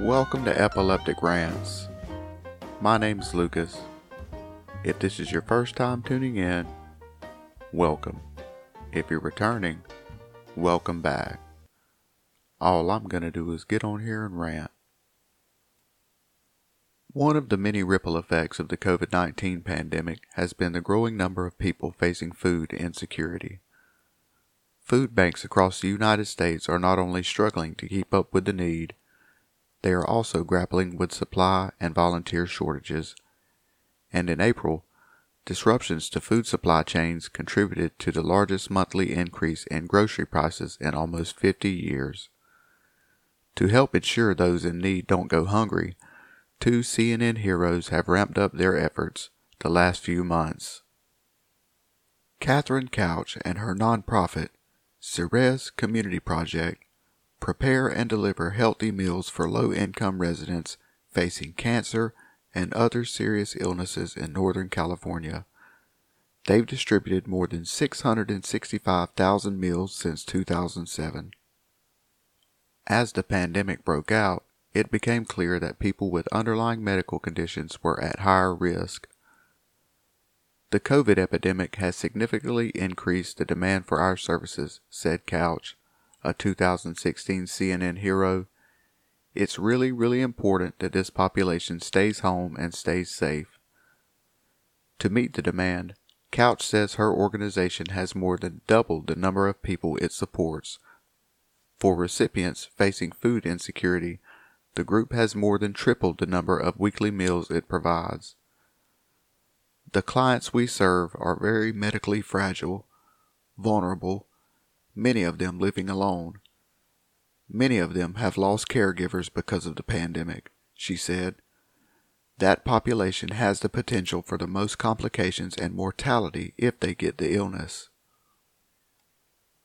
Welcome to Epileptic Rants. My name's Lucas. If this is your first time tuning in, welcome. If you're returning, welcome back. All I'm going to do is get on here and rant. One of the many ripple effects of the COVID 19 pandemic has been the growing number of people facing food insecurity. Food banks across the United States are not only struggling to keep up with the need, they are also grappling with supply and volunteer shortages. And in April, disruptions to food supply chains contributed to the largest monthly increase in grocery prices in almost 50 years. To help ensure those in need don't go hungry, two CNN heroes have ramped up their efforts the last few months. Cathryn Couch and her nonprofit, Ceres Community Project, prepare and deliver healthy meals for low income residents facing cancer and other serious illnesses in Northern California. They've distributed more than 665,000 meals since 2007. As the pandemic broke out, it became clear that people with underlying medical conditions were at higher risk. The COVID epidemic has significantly increased the demand for our services, said Couch a 2016 CNN hero, it's really, really important that this population stays home and stays safe. To meet the demand, Couch says her organization has more than doubled the number of people it supports. For recipients facing food insecurity, the group has more than tripled the number of weekly meals it provides. The clients we serve are very medically fragile, vulnerable, many of them living alone. Many of them have lost caregivers because of the pandemic, she said. That population has the potential for the most complications and mortality if they get the illness.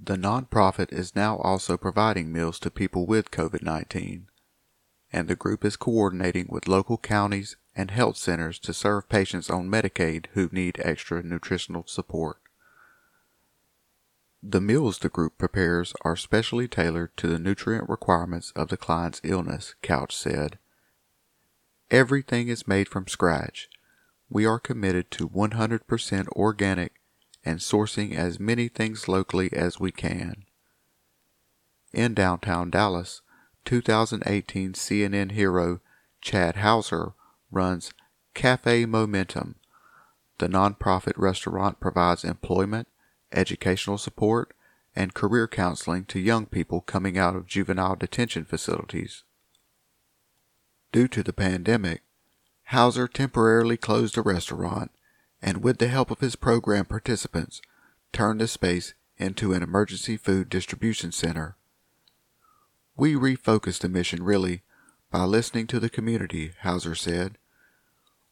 The nonprofit is now also providing meals to people with COVID 19, and the group is coordinating with local counties and health centers to serve patients on Medicaid who need extra nutritional support. The meals the group prepares are specially tailored to the nutrient requirements of the client's illness, Couch said. Everything is made from scratch. We are committed to 100% organic and sourcing as many things locally as we can. In downtown Dallas, 2018 CNN hero Chad Houser runs Cafe Momentum. The nonprofit restaurant provides employment educational support, and career counseling to young people coming out of juvenile detention facilities. Due to the pandemic, Houser temporarily closed the restaurant and, with the help of his program participants, turned the space into an emergency food distribution center. We refocused the mission really by listening to the community, Houser said.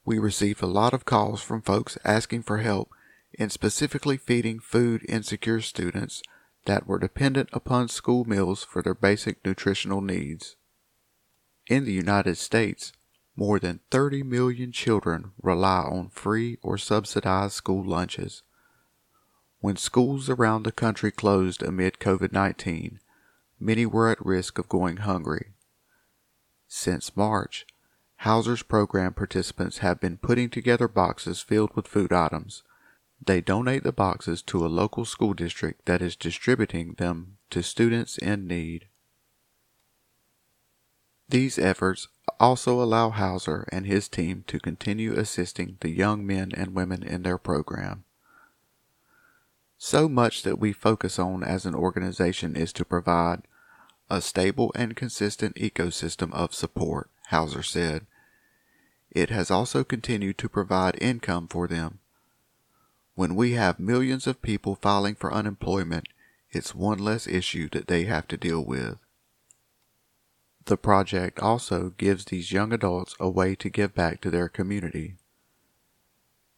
We received a lot of calls from folks asking for help in specifically feeding food insecure students that were dependent upon school meals for their basic nutritional needs. In the United States, more than 30 million children rely on free or subsidized school lunches. When schools around the country closed amid COVID 19, many were at risk of going hungry. Since March, Houser's program participants have been putting together boxes filled with food items they donate the boxes to a local school district that is distributing them to students in need. These efforts also allow Houser and his team to continue assisting the young men and women in their program. So much that we focus on as an organization is to provide a stable and consistent ecosystem of support, Houser said. It has also continued to provide income for them when we have millions of people filing for unemployment, it's one less issue that they have to deal with. The project also gives these young adults a way to give back to their community.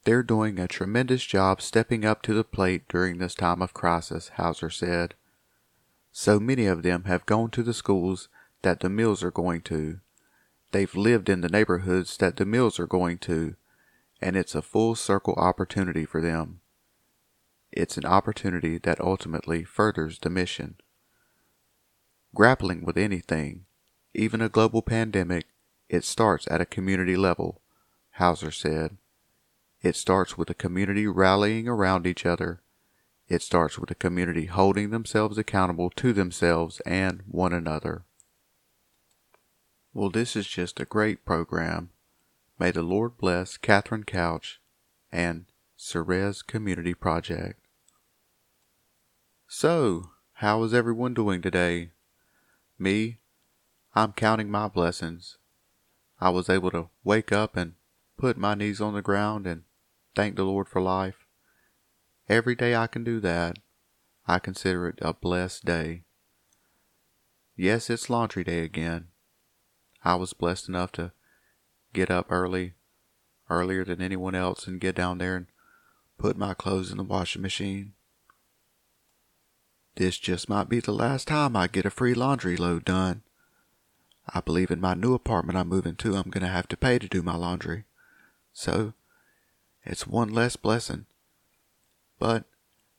They're doing a tremendous job stepping up to the plate during this time of crisis, Houser said. So many of them have gone to the schools that the mills are going to. They've lived in the neighborhoods that the mills are going to and it's a full circle opportunity for them. It's an opportunity that ultimately furthers the mission. Grappling with anything, even a global pandemic, it starts at a community level, Houser said. It starts with a community rallying around each other. It starts with a community holding themselves accountable to themselves and one another. Well, this is just a great program. May the Lord bless Cathryn Couch and Ceres Community Project. So, how is everyone doing today? Me, I'm counting my blessings. I was able to wake up and put my knees on the ground and thank the Lord for life. Every day I can do that, I consider it a blessed day. Yes, it's laundry day again. I was blessed enough to get up early, earlier than anyone else, and get down there and put my clothes in the washing machine. This just might be the last time I get a free laundry load done. I believe in my new apartment I'm moving to, I'm going to have to pay to do my laundry. So, it's one less blessing. But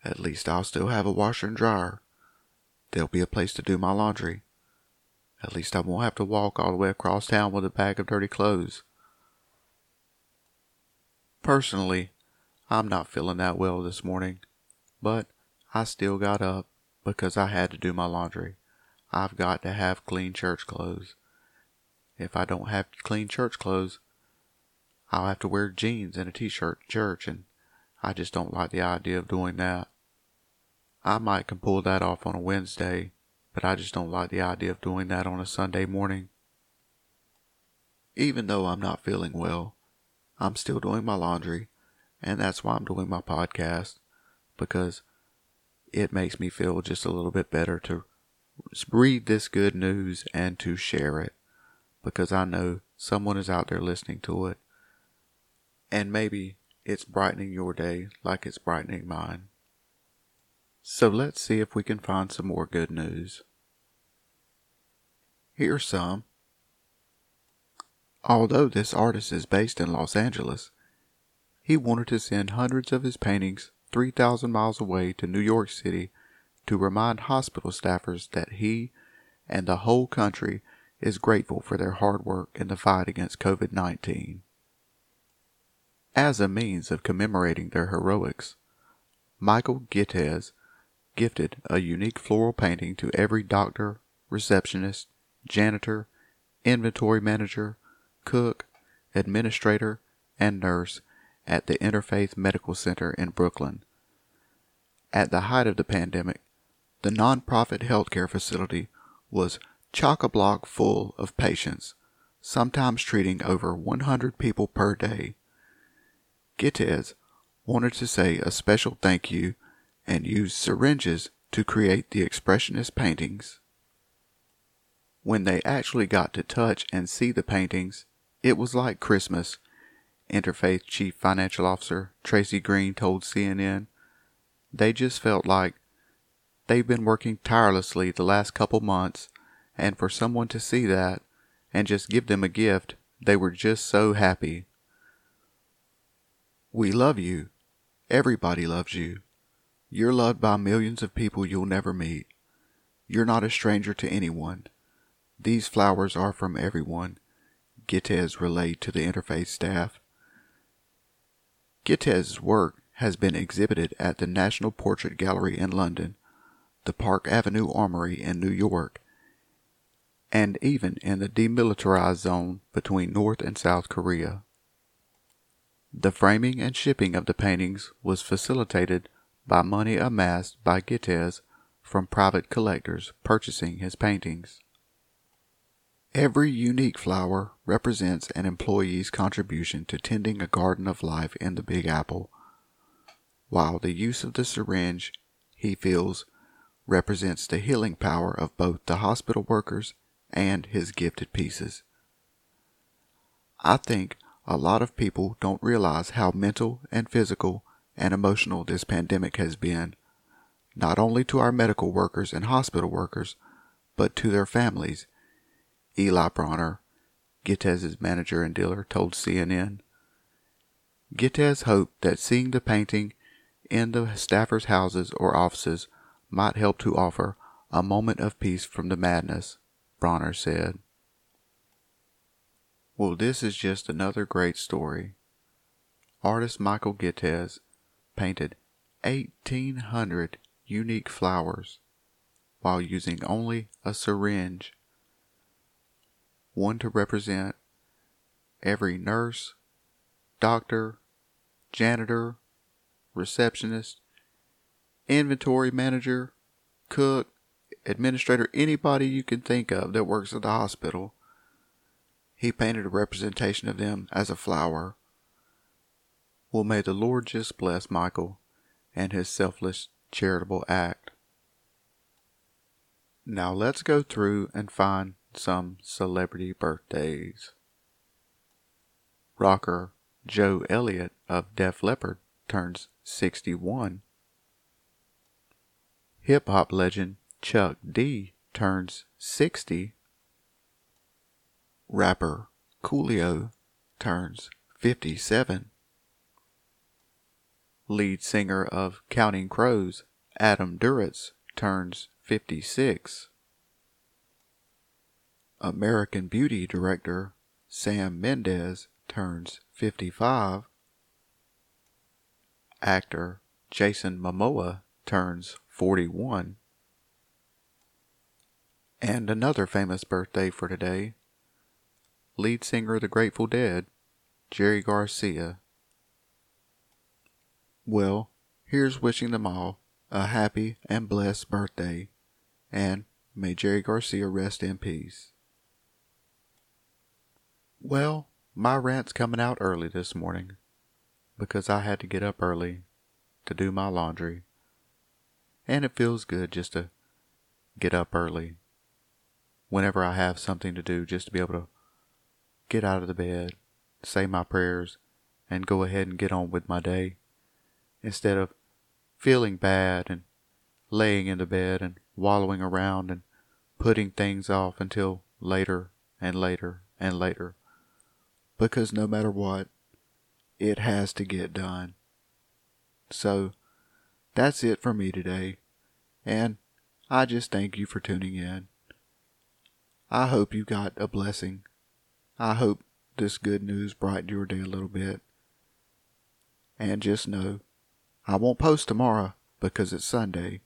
at least I'll still have a washer and dryer. There'll be a place to do my laundry. At least I won't have to walk all the way across town with a bag of dirty clothes. Personally, I'm not feeling that well this morning, but I still got up because I had to do my laundry. I've got to have clean church clothes. If I don't have clean church clothes, I'll have to wear jeans and a t-shirt to church, and I just don't like the idea of doing that. I might can pull that off on a Wednesday, but I just don't like the idea of doing that on a Sunday morning. Even though I'm not feeling well, I'm still doing my laundry, and that's why I'm doing my podcast, because it makes me feel just a little bit better to read this good news and to share it because I know someone is out there listening to it. And maybe it's brightening your day like it's brightening mine. So let's see if we can find some more good news. Here's some. Although this artist is based in Los Angeles, he wanted to send hundreds of his paintings 3,000 miles away to New York City to remind hospital staffers that he and the whole country is grateful for their hard work in the fight against COVID 19. As a means of commemorating their heroics, Michael Gittes gifted a unique floral painting to every doctor, receptionist, janitor, inventory manager, cook, administrator, and nurse at the Interfaith Medical Center in Brooklyn. At the height of the pandemic, the nonprofit healthcare facility was chock a block full of patients, sometimes treating over 100 people per day. Gittes wanted to say a special thank you and used syringes to create the expressionist paintings. When they actually got to touch and see the paintings, it was like Christmas Interfaith Chief Financial Officer Tracy Green told CNN. They just felt like they've been working tirelessly the last couple months, and for someone to see that and just give them a gift, they were just so happy. We love you. Everybody loves you. You're loved by millions of people you'll never meet. You're not a stranger to anyone. These flowers are from everyone, Gittes relayed to the Interfaith staff. Gittes' work has been exhibited at the National Portrait Gallery in London, the Park Avenue Armory in New York, and even in the demilitarized zone between North and South Korea. The framing and shipping of the paintings was facilitated by money amassed by Gittes from private collectors purchasing his paintings. Every unique flower represents an employee's contribution to tending a garden of life in the Big Apple, while the use of the syringe, he feels, represents the healing power of both the hospital workers and his gifted pieces. I think a lot of people don't realize how mental and physical and emotional this pandemic has been, not only to our medical workers and hospital workers, but to their families Eli Bronner, Gittes' manager and dealer, told CNN. Gittes hoped that seeing the painting in the staffers' houses or offices might help to offer a moment of peace from the madness, Bronner said. Well, this is just another great story. Artist Michael Gittes painted 1,800 unique flowers while using only a syringe, one to represent every nurse, doctor, janitor, receptionist, inventory manager, cook, administrator, anybody you can think of that works at the hospital. He painted a representation of them as a flower. Well, may the Lord just bless Michael and his selfless charitable act. Now let's go through and find some celebrity birthdays. Rocker Joe Elliott of Def Leppard turns 61. Hip hop legend Chuck D turns 60. Rapper Coolio turns 57 lead singer of Counting Crows, Adam Duritz, turns 56. American Beauty director Sam Mendes turns 55. Actor Jason Momoa turns 41. And another famous birthday for today. Lead singer of the Grateful Dead, Jerry Garcia, well, here's wishing them all a happy and blessed birthday, and may Jerry Garcia rest in peace. Well, my rant's coming out early this morning because I had to get up early to do my laundry, and it feels good just to get up early whenever I have something to do, just to be able to get out of the bed, say my prayers, and go ahead and get on with my day instead of feeling bad and laying in the bed and wallowing around and putting things off until later and later and later. Because no matter what, it has to get done. So, that's it for me today. And I just thank you for tuning in. I hope you got a blessing. I hope this good news brightened your day a little bit. And just know I won't post tomorrow because it's Sunday,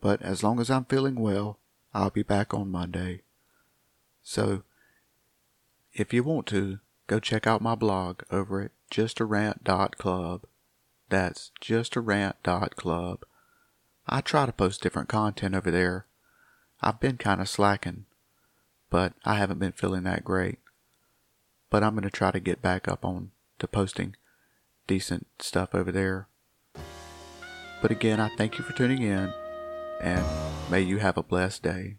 but as long as I'm feeling well, I'll be back on Monday. So, if you want to, go check out my blog over at justarant.club. That's justarant.club. I try to post different content over there. I've been kind of slacking, but I haven't been feeling that great. But I'm going to try to get back up on to posting decent stuff over there. But again, I thank you for tuning in, and may you have a blessed day.